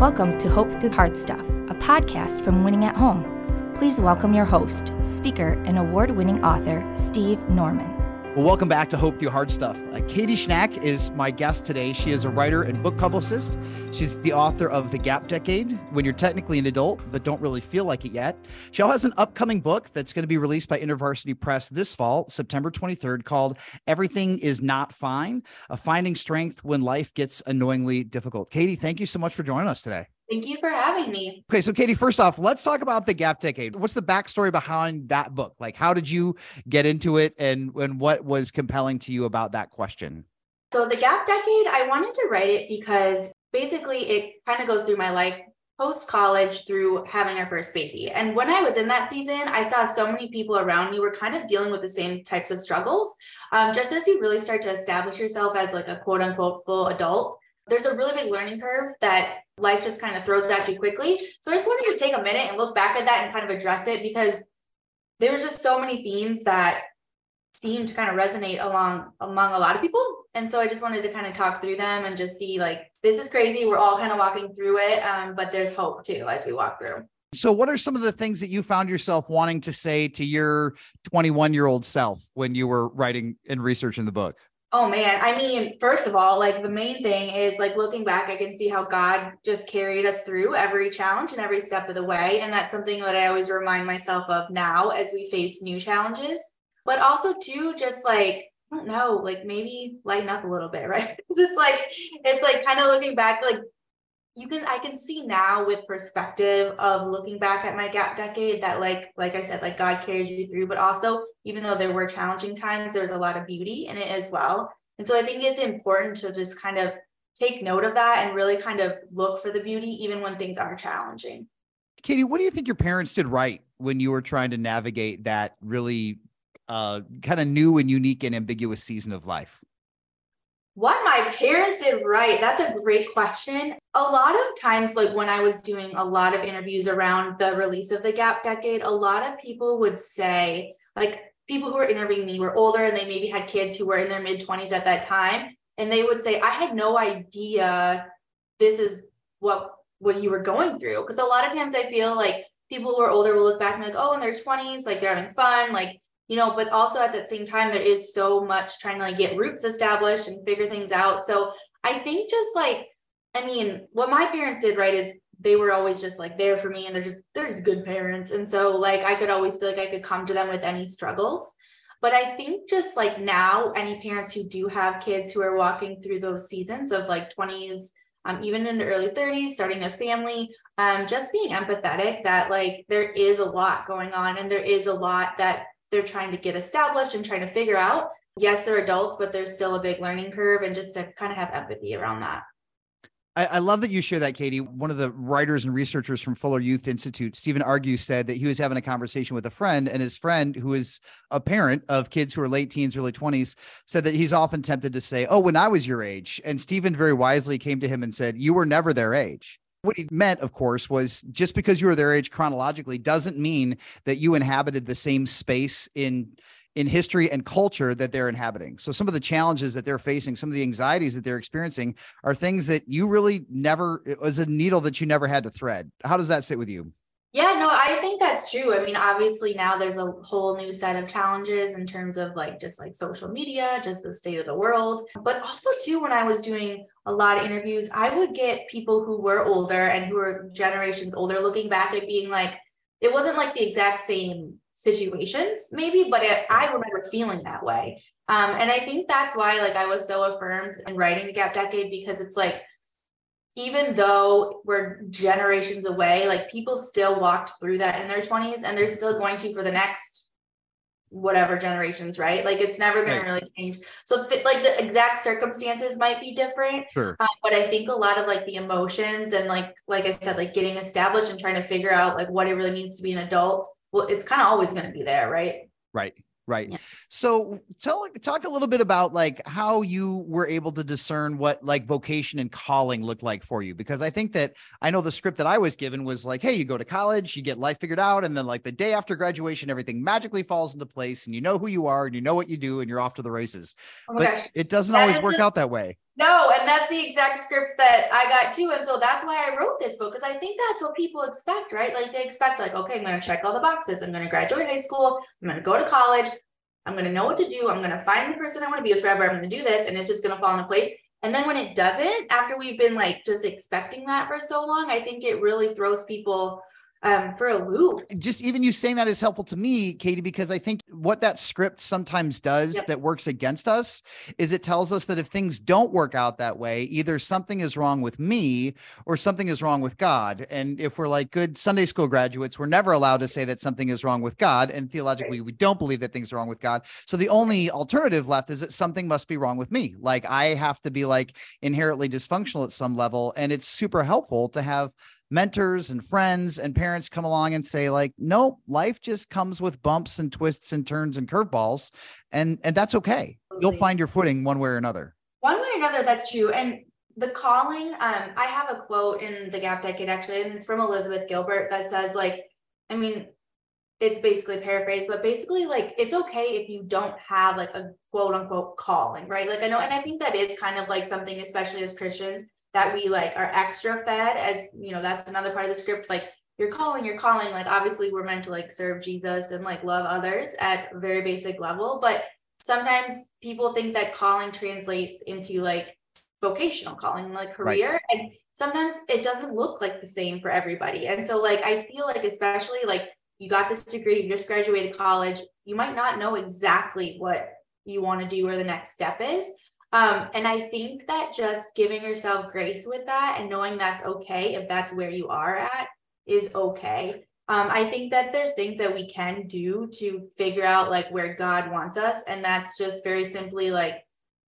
Welcome to Hope Through Hard Stuff, a podcast from Winning at Home. Please welcome your host, speaker, and award winning author, Steve Norman. Well, welcome back to Hope Through Hard Stuff. Uh, Katie Schnack is my guest today. She is a writer and book publicist. She's the author of The Gap Decade, When You're Technically an Adult, but Don't Really Feel Like It Yet. She also has an upcoming book that's going to be released by InterVarsity Press this fall, September 23rd, called Everything Is Not Fine, a Finding Strength When Life Gets Annoyingly Difficult. Katie, thank you so much for joining us today. Thank you for having me. Okay, so Katie, first off, let's talk about the Gap Decade. What's the backstory behind that book? Like, how did you get into it, and and what was compelling to you about that question? So, the Gap Decade, I wanted to write it because basically it kind of goes through my life post college through having our first baby. And when I was in that season, I saw so many people around me were kind of dealing with the same types of struggles. Um, just as you really start to establish yourself as like a quote unquote full adult, there's a really big learning curve that life just kind of throws at you quickly. So I just wanted to take a minute and look back at that and kind of address it because there was just so many themes that seemed to kind of resonate along among a lot of people. And so I just wanted to kind of talk through them and just see like this is crazy. We're all kind of walking through it, um, but there's hope too as we walk through. So, what are some of the things that you found yourself wanting to say to your 21 year old self when you were writing and researching the book? Oh man, I mean, first of all, like the main thing is like looking back, I can see how God just carried us through every challenge and every step of the way. And that's something that I always remind myself of now as we face new challenges. But also, too, just like, I don't know, like maybe lighten up a little bit, right? it's like, it's like kind of looking back, like you can i can see now with perspective of looking back at my gap decade that like like i said like god carries you through but also even though there were challenging times there's a lot of beauty in it as well. And so i think it's important to just kind of take note of that and really kind of look for the beauty even when things are challenging. Katie what do you think your parents did right when you were trying to navigate that really uh, kind of new and unique and ambiguous season of life what my parents did right, that's a great question. A lot of times, like when I was doing a lot of interviews around the release of the Gap Decade, a lot of people would say, like, people who were interviewing me were older and they maybe had kids who were in their mid 20s at that time. And they would say, I had no idea this is what what you were going through. Because a lot of times I feel like people who are older will look back and be like, oh, in their 20s, like they're having fun, like you know, but also at the same time, there is so much trying to like get roots established and figure things out. So I think just like, I mean, what my parents did right is they were always just like there for me and they're just, they're just good parents. And so like I could always feel like I could come to them with any struggles. But I think just like now, any parents who do have kids who are walking through those seasons of like 20s, um, even in the early 30s, starting their family, um, just being empathetic that like there is a lot going on and there is a lot that they're trying to get established and trying to figure out. Yes, they're adults, but there's still a big learning curve and just to kind of have empathy around that. I, I, love that you share that, Katie. One of the writers and researchers from Fuller Youth Institute, Steven Argue, said that he was having a conversation with a friend, and his friend, who is a parent of kids who are late teens, early 20s, said that he's often tempted to say, Oh, when I was your age. And Steven very wisely came to him and said, You were never their age. What he meant, of course, was just because you were their age chronologically doesn't mean that you inhabited the same space in in history and culture that they're inhabiting. So some of the challenges that they're facing, some of the anxieties that they're experiencing are things that you really never it was a needle that you never had to thread. How does that sit with you? Yeah, no, I think that's true. I mean, obviously now there's a whole new set of challenges in terms of like just like social media, just the state of the world. But also too, when I was doing a lot of interviews, I would get people who were older and who were generations older looking back at being like, it wasn't like the exact same situations maybe but it, i remember feeling that way um, and i think that's why like i was so affirmed in writing the gap decade because it's like even though we're generations away, like people still walked through that in their 20s and they're still going to for the next whatever generations, right? Like it's never going right. to really change. So like the exact circumstances might be different. Sure. Um, but I think a lot of like the emotions and like like I said, like getting established and trying to figure out like what it really means to be an adult. Well, it's kind of always going to be there, right? Right. Right. Yeah. So tell talk a little bit about like how you were able to discern what like vocation and calling looked like for you because I think that I know the script that I was given was like hey you go to college you get life figured out and then like the day after graduation everything magically falls into place and you know who you are and you know what you do and you're off to the races. Oh but gosh. it doesn't that always work out that way. No, and that's the exact script that I got too. And so that's why I wrote this book because I think that's what people expect, right? Like they expect, like, okay, I'm going to check all the boxes. I'm going to graduate high school. I'm going to go to college. I'm going to know what to do. I'm going to find the person I want to be with forever. I'm going to do this, and it's just going to fall into place. And then when it doesn't, after we've been like just expecting that for so long, I think it really throws people um, for a loop. Just even you saying that is helpful to me, Katie, because I think what that script sometimes does yep. that works against us is it tells us that if things don't work out that way, either something is wrong with me or something is wrong with God. And if we're like good Sunday school graduates, we're never allowed to say that something is wrong with God. And theologically, right. we don't believe that things are wrong with God. So the only alternative left is that something must be wrong with me. Like I have to be like inherently dysfunctional at some level. And it's super helpful to have mentors and friends and parents come along and say like no life just comes with bumps and twists and turns and curveballs and and that's okay. You'll find your footing one way or another. One way or another that's true. And the calling um i have a quote in the gap decade actually and it's from elizabeth gilbert that says like i mean it's basically paraphrased but basically like it's okay if you don't have like a quote unquote calling right? Like i know and i think that is kind of like something especially as christians that we like are extra fed as you know that's another part of the script like you're calling you're calling like obviously we're meant to like serve jesus and like love others at a very basic level but sometimes people think that calling translates into like vocational calling like career right. and sometimes it doesn't look like the same for everybody and so like i feel like especially like you got this degree you just graduated college you might not know exactly what you want to do or the next step is um, and I think that just giving yourself grace with that and knowing that's okay if that's where you are at is okay. Um, I think that there's things that we can do to figure out like where God wants us. And that's just very simply like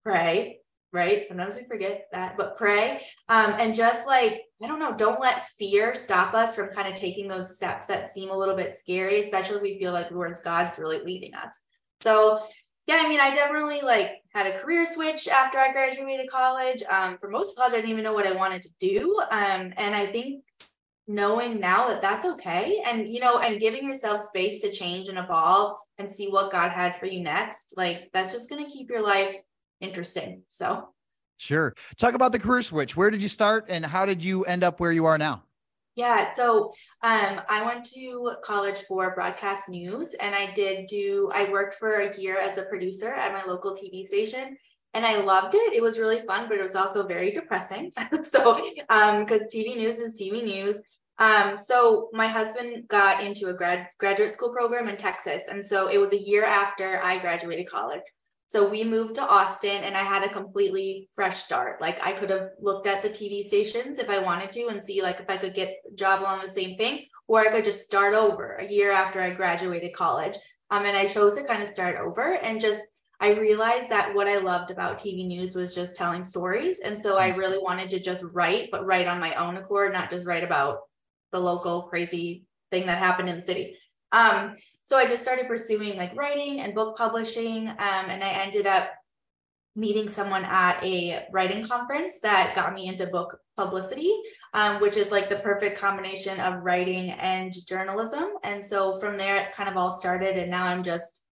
pray, right? Sometimes we forget that, but pray. Um, and just like, I don't know, don't let fear stop us from kind of taking those steps that seem a little bit scary, especially if we feel like the towards God's really leading us. So yeah, I mean, I definitely like had a career switch after I graduated college. Um, for most of college, I didn't even know what I wanted to do. Um, and I think knowing now that that's okay and, you know, and giving yourself space to change and evolve and see what God has for you next, like that's just going to keep your life interesting. So, sure. Talk about the career switch. Where did you start and how did you end up where you are now? Yeah, so um, I went to college for broadcast news, and I did do. I worked for a year as a producer at my local TV station, and I loved it. It was really fun, but it was also very depressing. so, um, because TV news is TV news. Um, so my husband got into a grad graduate school program in Texas, and so it was a year after I graduated college. So we moved to Austin and I had a completely fresh start. Like I could have looked at the TV stations if I wanted to and see like if I could get a job along the same thing, or I could just start over a year after I graduated college. Um, and I chose to kind of start over and just I realized that what I loved about TV news was just telling stories. And so I really wanted to just write, but write on my own accord, not just write about the local crazy thing that happened in the city. Um, so I just started pursuing like writing and book publishing. Um, and I ended up meeting someone at a writing conference that got me into book publicity, um, which is like the perfect combination of writing and journalism. And so from there, it kind of all started. And now I'm just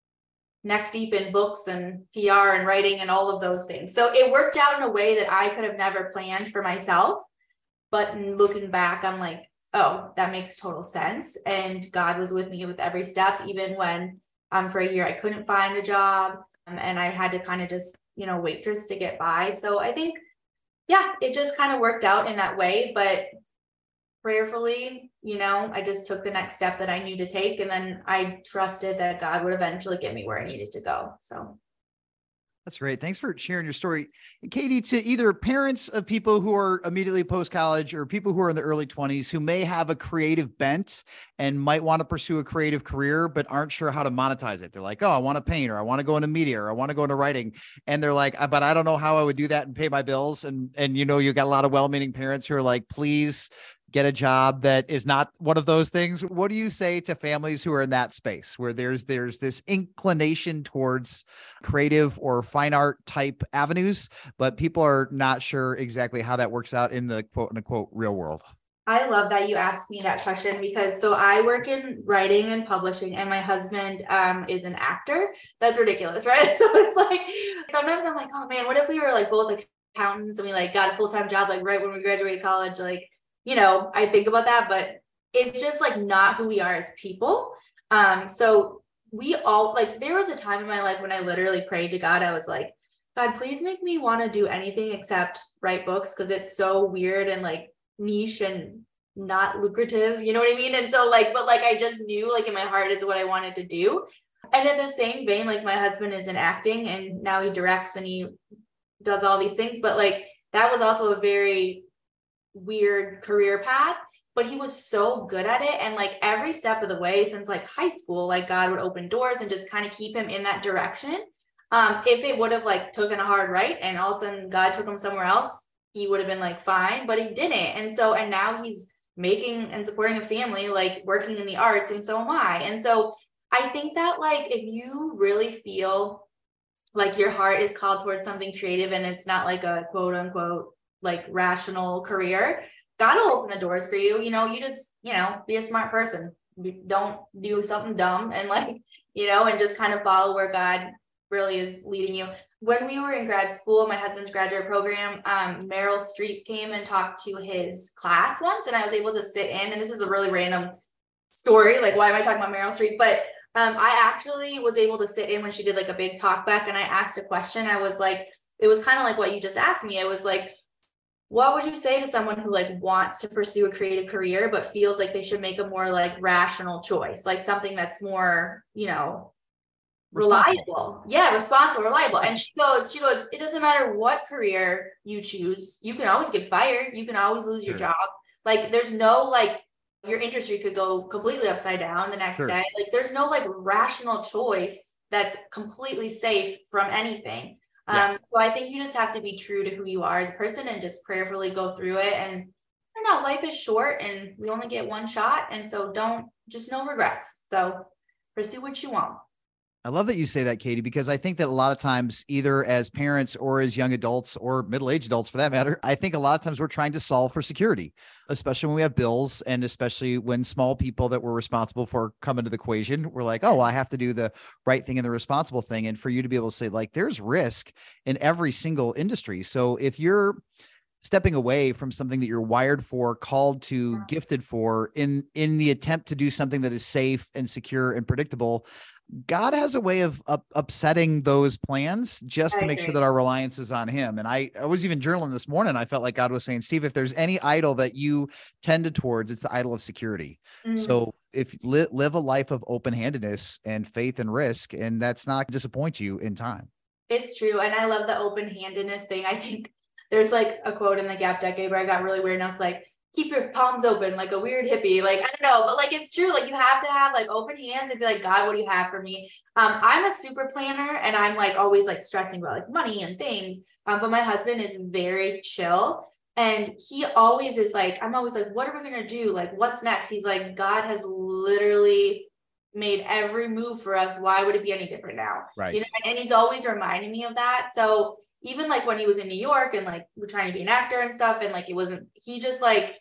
neck deep in books and PR and writing and all of those things. So it worked out in a way that I could have never planned for myself. But looking back, I'm like, oh, that makes total sense. And God was with me with every step, even when um, for a year I couldn't find a job um, and I had to kind of just, you know, waitress to get by. So I think, yeah, it just kind of worked out in that way. But prayerfully, you know, I just took the next step that I knew to take. And then I trusted that God would eventually get me where I needed to go. So that's great. Thanks for sharing your story. Katie, to either parents of people who are immediately post college or people who are in the early 20s who may have a creative bent and might want to pursue a creative career, but aren't sure how to monetize it. They're like, oh, I want to paint or I want to go into media or I want to go into writing. And they're like, uh, but I don't know how I would do that and pay my bills. And, and, you know, you got a lot of well meaning parents who are like, please get a job that is not one of those things what do you say to families who are in that space where there's there's this inclination towards creative or fine art type avenues but people are not sure exactly how that works out in the quote unquote real world I love that you asked me that question because so I work in writing and publishing, and my husband um, is an actor. That's ridiculous, right? So it's like sometimes I'm like, oh man, what if we were like both accountants and we like got a full-time job like right when we graduated college. Like, you know, I think about that, but it's just like not who we are as people. Um, so we all like there was a time in my life when I literally prayed to God. I was like, God, please make me want to do anything except write books because it's so weird and like niche and not lucrative. You know what I mean? And so like, but like I just knew like in my heart is what I wanted to do. And in the same vein, like my husband is in acting and now he directs and he does all these things. But like that was also a very weird career path but he was so good at it. And like every step of the way since like high school like god would open doors and just kind of keep him in that direction. Um if it would have like taken a hard right and all of a sudden god took him somewhere else he would have been like fine but he didn't. And so and now he's making and supporting a family like working in the arts and so am i. And so i think that like if you really feel like your heart is called towards something creative and it's not like a quote unquote like rational career God will open the doors for you. You know, you just, you know, be a smart person. Don't do something dumb and like, you know, and just kind of follow where God really is leading you. When we were in grad school, my husband's graduate program, um, Meryl Streep came and talked to his class once, and I was able to sit in. And this is a really random story. Like, why am I talking about Meryl Streep? But um, I actually was able to sit in when she did like a big talk back, and I asked a question. I was like, it was kind of like what you just asked me. It was like, what would you say to someone who like wants to pursue a creative career but feels like they should make a more like rational choice like something that's more you know reliable? Yeah responsible reliable. And she goes she goes it doesn't matter what career you choose you can always get fired you can always lose your sure. job. Like there's no like your industry could go completely upside down the next sure. day. Like there's no like rational choice that's completely safe from anything yeah. Um, so I think you just have to be true to who you are as a person and just prayerfully go through it. And don't know, life is short and we only get one shot. And so don't just no regrets. So pursue what you want. I love that you say that, Katie, because I think that a lot of times, either as parents or as young adults or middle aged adults for that matter, I think a lot of times we're trying to solve for security, especially when we have bills and especially when small people that we're responsible for come into the equation. We're like, oh, well, I have to do the right thing and the responsible thing. And for you to be able to say, like, there's risk in every single industry. So if you're, stepping away from something that you're wired for called to gifted for in in the attempt to do something that is safe and secure and predictable God has a way of up, upsetting those plans just to make sure that our reliance is on Him. And I, I was even journaling this morning. I felt like God was saying, Steve, if there's any idol that you tended towards, it's the idol of security. Mm-hmm. So if li- live a life of open handedness and faith and risk, and that's not disappoint you in time. It's true. And I love the open handedness thing. I think there's like a quote in the Gap Decade where I got really weird and I was like, keep your palms open like a weird hippie. Like, I don't know, but like it's true. Like you have to have like open hands and be like, God, what do you have for me? Um, I'm a super planner and I'm like always like stressing about like money and things. Um, but my husband is very chill. And he always is like, I'm always like, what are we gonna do? Like, what's next? He's like, God has literally made every move for us. Why would it be any different now? Right. You know, and, and he's always reminding me of that. So even like when he was in New York and like we're trying to be an actor and stuff, and like it wasn't, he just like,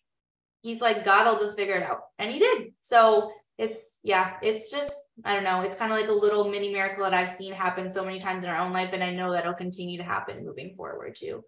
he's like, God will just figure it out. And he did. So it's, yeah, it's just, I don't know, it's kind of like a little mini miracle that I've seen happen so many times in our own life. And I know that it'll continue to happen moving forward too.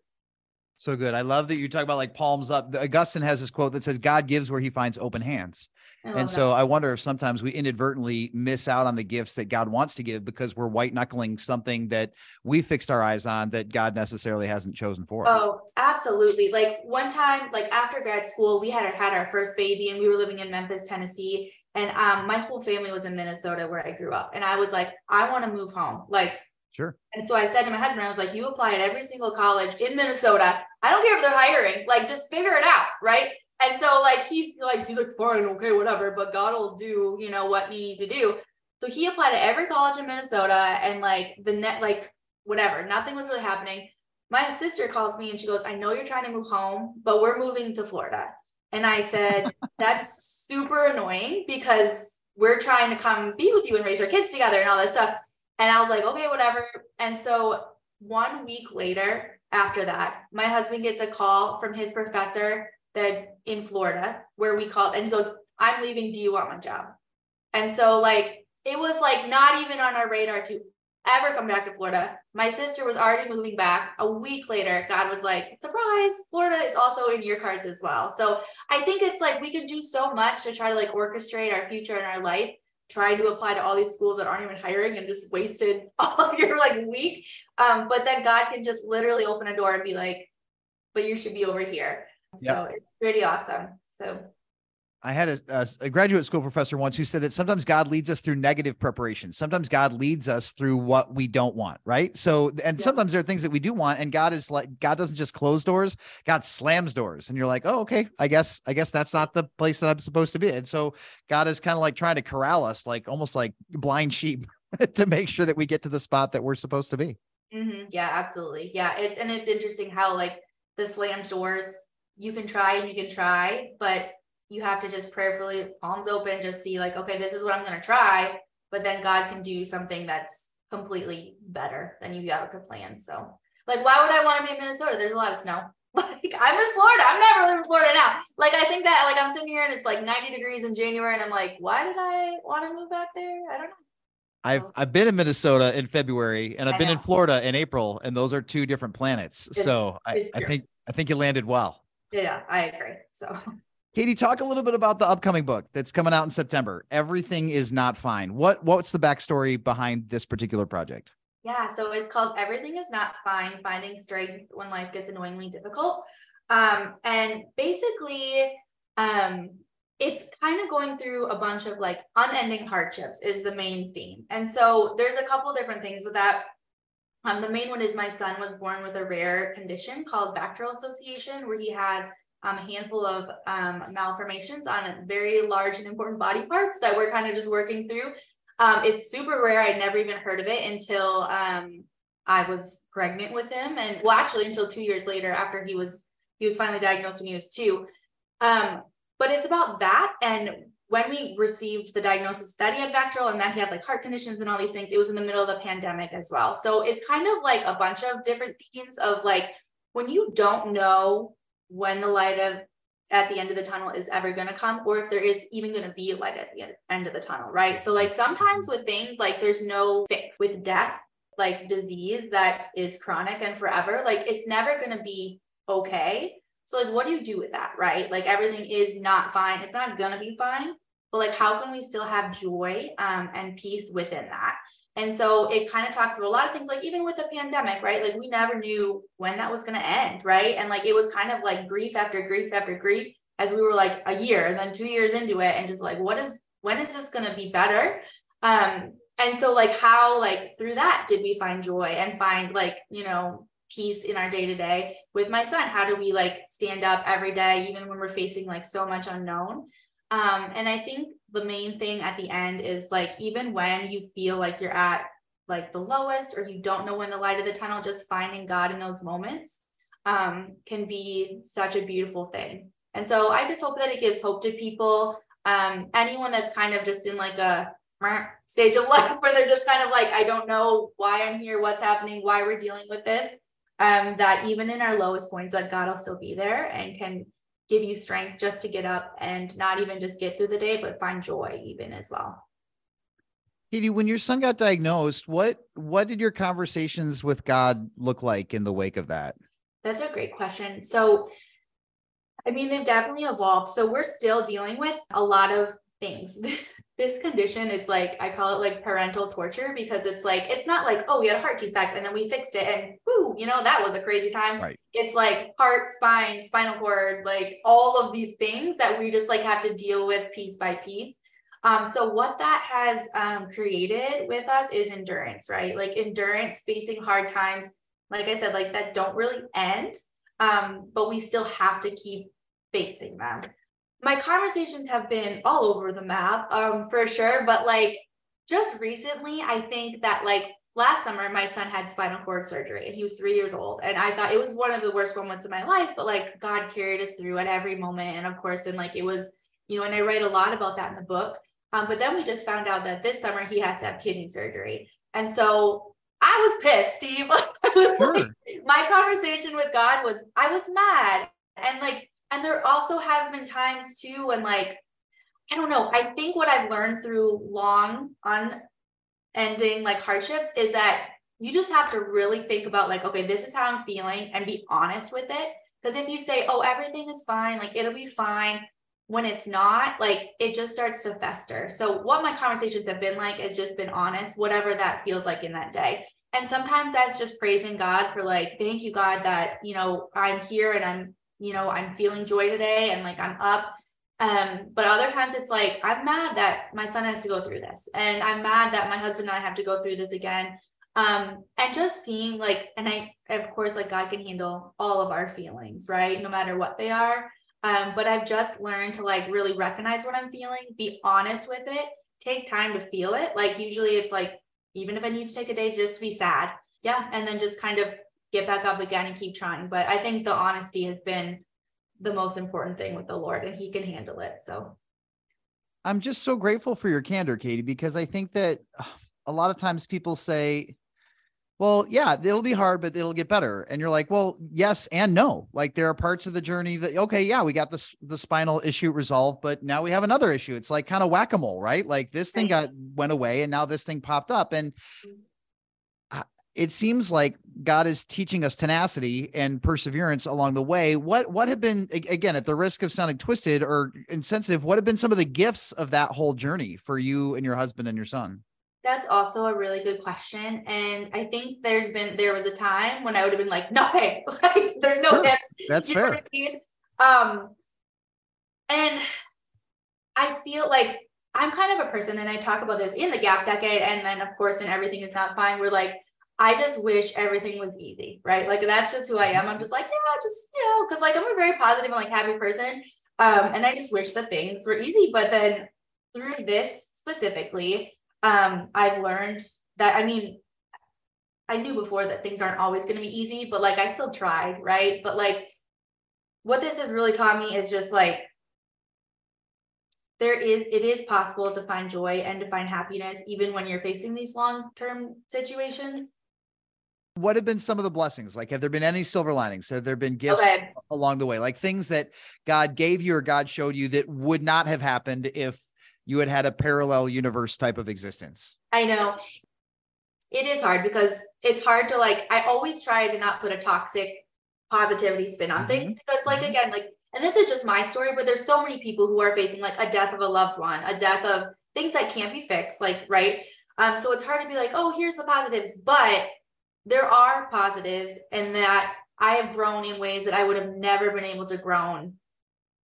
So good. I love that you talk about like palms up. Augustine has this quote that says, God gives where he finds open hands. And so that. I wonder if sometimes we inadvertently miss out on the gifts that God wants to give because we're white knuckling something that we fixed our eyes on that God necessarily hasn't chosen for us. Oh, absolutely. Like one time, like after grad school, we had our, had our first baby and we were living in Memphis, Tennessee. And um, my whole family was in Minnesota where I grew up. And I was like, I want to move home. Like Sure. And so I said to my husband, I was like, you apply at every single college in Minnesota. I don't care if they're hiring, like just figure it out. Right. And so like he's like, he's like, fine, okay, whatever, but God will do, you know, what you need to do. So he applied at every college in Minnesota and like the net, like whatever, nothing was really happening. My sister calls me and she goes, I know you're trying to move home, but we're moving to Florida. And I said, that's super annoying because we're trying to come be with you and raise our kids together and all that stuff. And I was like, okay, whatever. And so one week later, after that, my husband gets a call from his professor that in Florida where we called and he goes, I'm leaving. Do you want my job? And so like it was like not even on our radar to ever come back to Florida. My sister was already moving back. A week later, God was like, surprise, Florida is also in your cards as well. So I think it's like we can do so much to try to like orchestrate our future and our life, trying to apply to all these schools that aren't even hiring and just wasted all of your like week. Um, but then God can just literally open a door and be like, but you should be over here. Yep. So it's pretty awesome. So I had a, a, a, graduate school professor once who said that sometimes God leads us through negative preparation. Sometimes God leads us through what we don't want, right? So, and yeah. sometimes there are things that we do want, and God is like, God doesn't just close doors, God slams doors. And you're like, oh, okay, I guess, I guess that's not the place that I'm supposed to be. And so God is kind of like trying to corral us, like almost like blind sheep to make sure that we get to the spot that we're supposed to be. Mm-hmm. Yeah, absolutely. Yeah. It's, and it's interesting how like the slammed doors, you can try and you can try, but you have to just prayerfully, palms open, just see like, okay, this is what I'm going to try. But then God can do something that's completely better than you ever could plan. So, like, why would I want to be in Minnesota? There's a lot of snow. Like, I'm in Florida. I'm never living in Florida now. Like, I think that, like, I'm sitting here and it's like 90 degrees in January, and I'm like, why did I want to move back there? I don't know. I've I've been in Minnesota in February and I've been in Florida in April, and those are two different planets. It's, so I, I think I think you landed well. Yeah, I agree. So Katie, talk a little bit about the upcoming book that's coming out in September. Everything is not fine. What what's the backstory behind this particular project? Yeah, so it's called Everything is Not Fine: Finding Strength When Life Gets Annoyingly Difficult. Um, and basically, um, it's kind of going through a bunch of like unending hardships is the main theme. And so there's a couple different things with that. Um, the main one is my son was born with a rare condition called VACTERL association, where he has um, a handful of um, malformations on very large and important body parts that we're kind of just working through. Um, it's super rare. I'd never even heard of it until um, I was pregnant with him, and well, actually, until two years later, after he was he was finally diagnosed when he was two. Um, but it's about that, and when we received the diagnosis that he had VACTERL and that he had like heart conditions and all these things, it was in the middle of the pandemic as well. So it's kind of like a bunch of different themes of like when you don't know when the light of at the end of the tunnel is ever going to come or if there is even going to be a light at the end of the tunnel right? So like sometimes with things like there's no fix. With death like disease that is chronic and forever like it's never going to be okay. So like what do you do with that right? Like everything is not fine. It's not going to be fine but like how can we still have joy um, and peace within that and so it kind of talks about a lot of things, like even with the pandemic, right? Like we never knew when that was going to end, right? And like it was kind of like grief after grief after grief as we were like a year and then two years into it, and just like, what is, when is this going to be better? Um, and so like how like through that did we find joy and find like you know peace in our day to day with my son how do we like stand up every day even when we're facing like so much unknown um and i think the main thing at the end is like even when you feel like you're at like the lowest or you don't know when the light of the tunnel just finding god in those moments um, can be such a beautiful thing. And so i just hope that it gives hope to people. Um, anyone that's kind of just in like a stage of life where they're just kind of like i don't know why i'm here what's happening why we're dealing with this um, that even in our lowest points that god will still be there and can give you strength just to get up and not even just get through the day, but find joy even as well. Katie, when your son got diagnosed, what what did your conversations with God look like in the wake of that? That's a great question. So, I mean, they've definitely evolved. So we're still dealing with a lot of things. This this condition, it's like I call it like parental torture because it's like it's not like oh we had a heart defect and then we fixed it and whoo you know that was a crazy time. Right. It's like heart, spine, spinal cord, like all of these things that we just like have to deal with piece by piece. Um, so what that has um, created with us is endurance, right? Like endurance facing hard times, like I said, like that don't really end, um, but we still have to keep facing them my conversations have been all over the map um for sure but like just recently i think that like last summer my son had spinal cord surgery and he was three years old and i thought it was one of the worst moments of my life but like god carried us through at every moment and of course and like it was you know and i write a lot about that in the book um, but then we just found out that this summer he has to have kidney surgery and so i was pissed steve was sure. like, my conversation with god was i was mad and like and there also have been times too when like, I don't know, I think what I've learned through long unending like hardships is that you just have to really think about like, okay, this is how I'm feeling and be honest with it. Because if you say, oh, everything is fine, like it'll be fine, when it's not, like it just starts to fester. So, what my conversations have been like has just been honest, whatever that feels like in that day. And sometimes that's just praising God for like, thank you, God, that, you know, I'm here and I'm, you know, I'm feeling joy today and like I'm up. Um, but other times it's like, I'm mad that my son has to go through this. And I'm mad that my husband and I have to go through this again um and just seeing like and i of course like god can handle all of our feelings right no matter what they are um but i've just learned to like really recognize what i'm feeling be honest with it take time to feel it like usually it's like even if i need to take a day just to be sad yeah and then just kind of get back up again and keep trying but i think the honesty has been the most important thing with the lord and he can handle it so i'm just so grateful for your candor katie because i think that a lot of times people say well, yeah, it'll be hard, but it'll get better. And you're like, well, yes and no. Like there are parts of the journey that, okay, yeah, we got this the spinal issue resolved, but now we have another issue. It's like kind of whack a mole, right? Like this thing got went away, and now this thing popped up, and mm-hmm. It seems like God is teaching us tenacity and perseverance along the way. What what have been again at the risk of sounding twisted or insensitive? What have been some of the gifts of that whole journey for you and your husband and your son? That's also a really good question. And I think there's been there was a time when I would have been like, no like there's no sure. That's you fair. I mean? Um and I feel like I'm kind of a person, and I talk about this in the gap decade, and then of course in everything is not fine. We're like, I just wish everything was easy, right? Like that's just who I am. I'm just like, yeah, just you know, because like I'm a very positive and like happy person. Um, and I just wish that things were easy. But then through this specifically, um, I've learned that, I mean, I knew before that things aren't always going to be easy, but like I still tried, right? But like what this has really taught me is just like there is it is possible to find joy and to find happiness even when you're facing these long-term situations. What have been some of the blessings? Like, have there been any silver linings? Have there been gifts okay. along the way? Like things that God gave you or God showed you that would not have happened if you had had a parallel universe type of existence. I know. It is hard because it's hard to like, I always try to not put a toxic positivity spin on mm-hmm. things because, like, mm-hmm. again, like, and this is just my story, but there's so many people who are facing like a death of a loved one, a death of things that can't be fixed, like, right? Um, so it's hard to be like, oh, here's the positives, but there are positives, and that I have grown in ways that I would have never been able to grow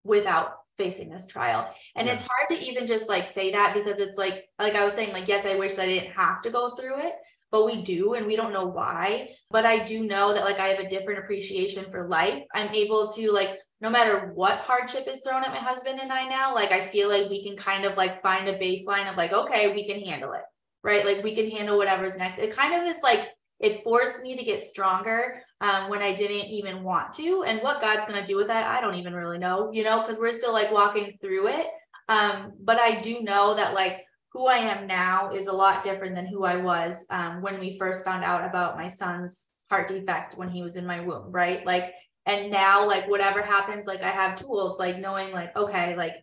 without facing this trial. And yeah. it's hard to even just like say that because it's like, like I was saying, like, yes, I wish that I didn't have to go through it, but we do, and we don't know why. But I do know that like I have a different appreciation for life. I'm able to like, no matter what hardship is thrown at my husband and I now, like I feel like we can kind of like find a baseline of like, okay, we can handle it. Right. Like we can handle whatever's next. It kind of is like it forced me to get stronger um, when I didn't even want to. And what God's going to do with that, I don't even really know, you know, because we're still like walking through it. Um, but I do know that like who I am now is a lot different than who I was um, when we first found out about my son's heart defect when he was in my womb, right? Like, and now, like, whatever happens, like, I have tools, like, knowing, like, okay, like,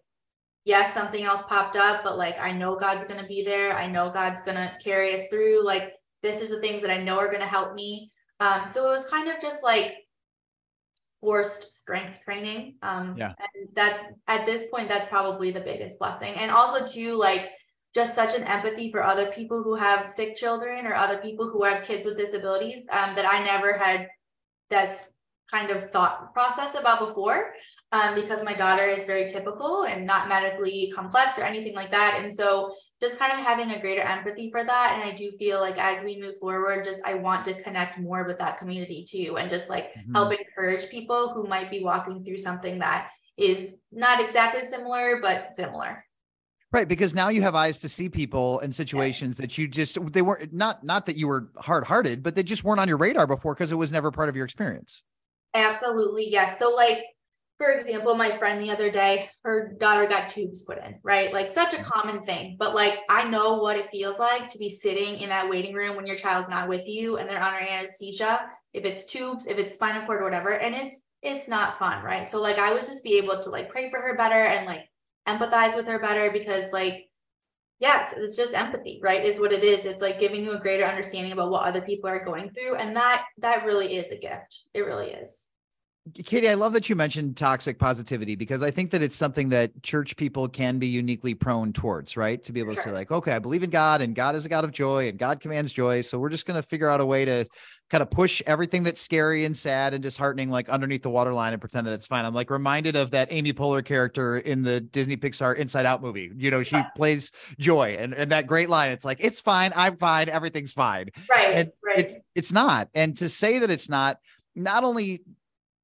yes, something else popped up, but like, I know God's going to be there. I know God's going to carry us through. Like, this is the things that I know are going to help me. Um, so it was kind of just like forced strength training. Um, yeah. And that's at this point, that's probably the biggest blessing. And also, too, like just such an empathy for other people who have sick children or other people who have kids with disabilities um, that I never had this kind of thought process about before. Um, because my daughter is very typical and not medically complex or anything like that. And so just kind of having a greater empathy for that. And I do feel like as we move forward, just I want to connect more with that community too, and just like mm-hmm. help encourage people who might be walking through something that is not exactly similar, but similar. Right, because now you have eyes to see people in situations that you just they weren't not not that you were hard-hearted, but they just weren't on your radar before because it was never part of your experience. Absolutely, yes. So like for example, my friend the other day, her daughter got tubes put in, right? Like such a mm-hmm. common thing. But like I know what it feels like to be sitting in that waiting room when your child's not with you and they're under anesthesia, if it's tubes, if it's spinal cord or whatever. And it's it's not fun, right? So like I was just be able to like pray for her better and like empathize with her better because like Yes, it's just empathy, right? It's what it is. It's like giving you a greater understanding about what other people are going through. And that that really is a gift. It really is. Katie, I love that you mentioned toxic positivity because I think that it's something that church people can be uniquely prone towards, right? To be able to sure. say, like, okay, I believe in God and God is a God of joy and God commands joy. So we're just going to figure out a way to kind of push everything that's scary and sad and disheartening, like underneath the waterline and pretend that it's fine. I'm like reminded of that Amy Poehler character in the Disney Pixar Inside Out movie. You know, she yeah. plays joy and, and that great line. It's like, it's fine. I'm fine. Everything's fine. Right. And right. it's, it's not. And to say that it's not, not only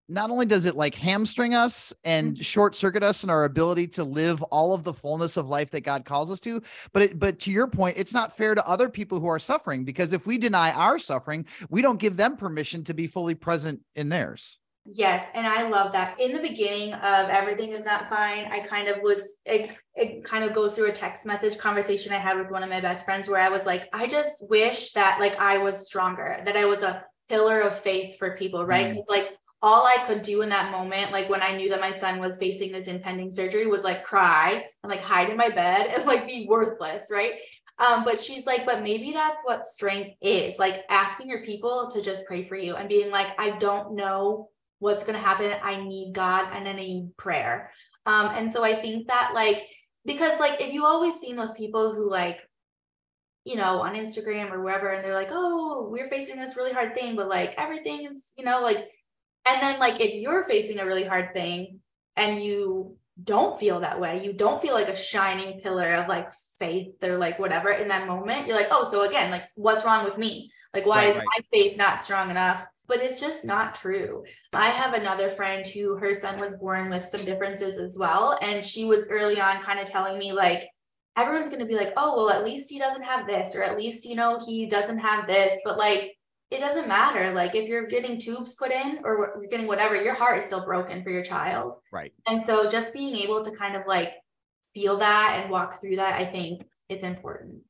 not only does it like hamstring us and mm-hmm. short circuit us in our ability to live all of the fullness of life that God calls us to, but it, but to your point, it's not fair to other people who are suffering because if we deny our suffering, we don't give them permission to be fully present in theirs. Yes, and I love that. In the beginning of everything is not fine, I kind of was it, it kind of goes through a text message conversation I had with one of my best friends where I was like, I just wish that like I was stronger, that I was a pillar of faith for people, right? Mm. Like all I could do in that moment, like when I knew that my son was facing this impending surgery, was like cry and like hide in my bed and like be worthless, right? Um, but she's like, but maybe that's what strength is like asking your people to just pray for you and being like, I don't know what's going to happen. I need God and I need prayer. Um, and so I think that, like, because like if you always seen those people who like you know, on Instagram or wherever, and they're like, oh, we're facing this really hard thing, but like everything is, you know, like and then, like, if you're facing a really hard thing and you don't feel that way, you don't feel like a shining pillar of like faith or like whatever in that moment, you're like, oh, so again, like, what's wrong with me? Like, why right, is right. my faith not strong enough? But it's just mm-hmm. not true. I have another friend who her son was born with some differences as well. And she was early on kind of telling me, like, everyone's going to be like, oh, well, at least he doesn't have this, or at least, you know, he doesn't have this. But like, it doesn't matter. Like if you're getting tubes put in or you're getting whatever, your heart is still broken for your child. Right. And so just being able to kind of like feel that and walk through that, I think it's important.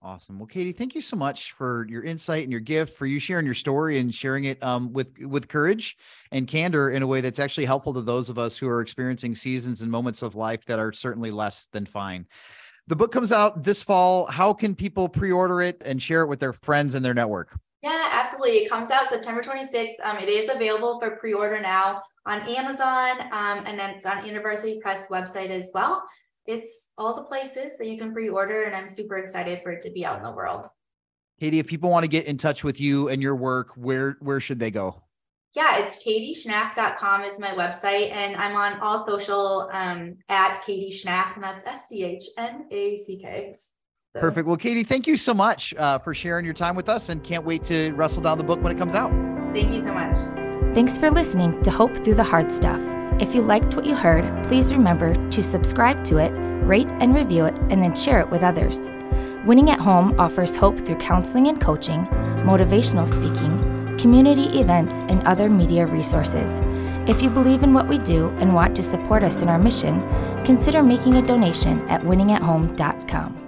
Awesome. Well, Katie, thank you so much for your insight and your gift, for you sharing your story and sharing it um, with with courage and candor in a way that's actually helpful to those of us who are experiencing seasons and moments of life that are certainly less than fine. The book comes out this fall. How can people pre-order it and share it with their friends and their network? Yeah, absolutely. It comes out September 26th. Um, it is available for pre-order now on Amazon, um, and then it's on InterVarsity Press website as well. It's all the places that you can pre-order, and I'm super excited for it to be out in the world. Katie, if people want to get in touch with you and your work, where where should they go? Yeah, it's katieschnack.com is my website, and I'm on all social um, at Katie Schnack, and that's S C H N A C K. So. Perfect. Well, Katie, thank you so much uh, for sharing your time with us and can't wait to wrestle down the book when it comes out. Thank you so much. Thanks for listening to Hope Through the Hard Stuff. If you liked what you heard, please remember to subscribe to it, rate and review it, and then share it with others. Winning at Home offers hope through counseling and coaching, motivational speaking, community events, and other media resources. If you believe in what we do and want to support us in our mission, consider making a donation at winningathome.com.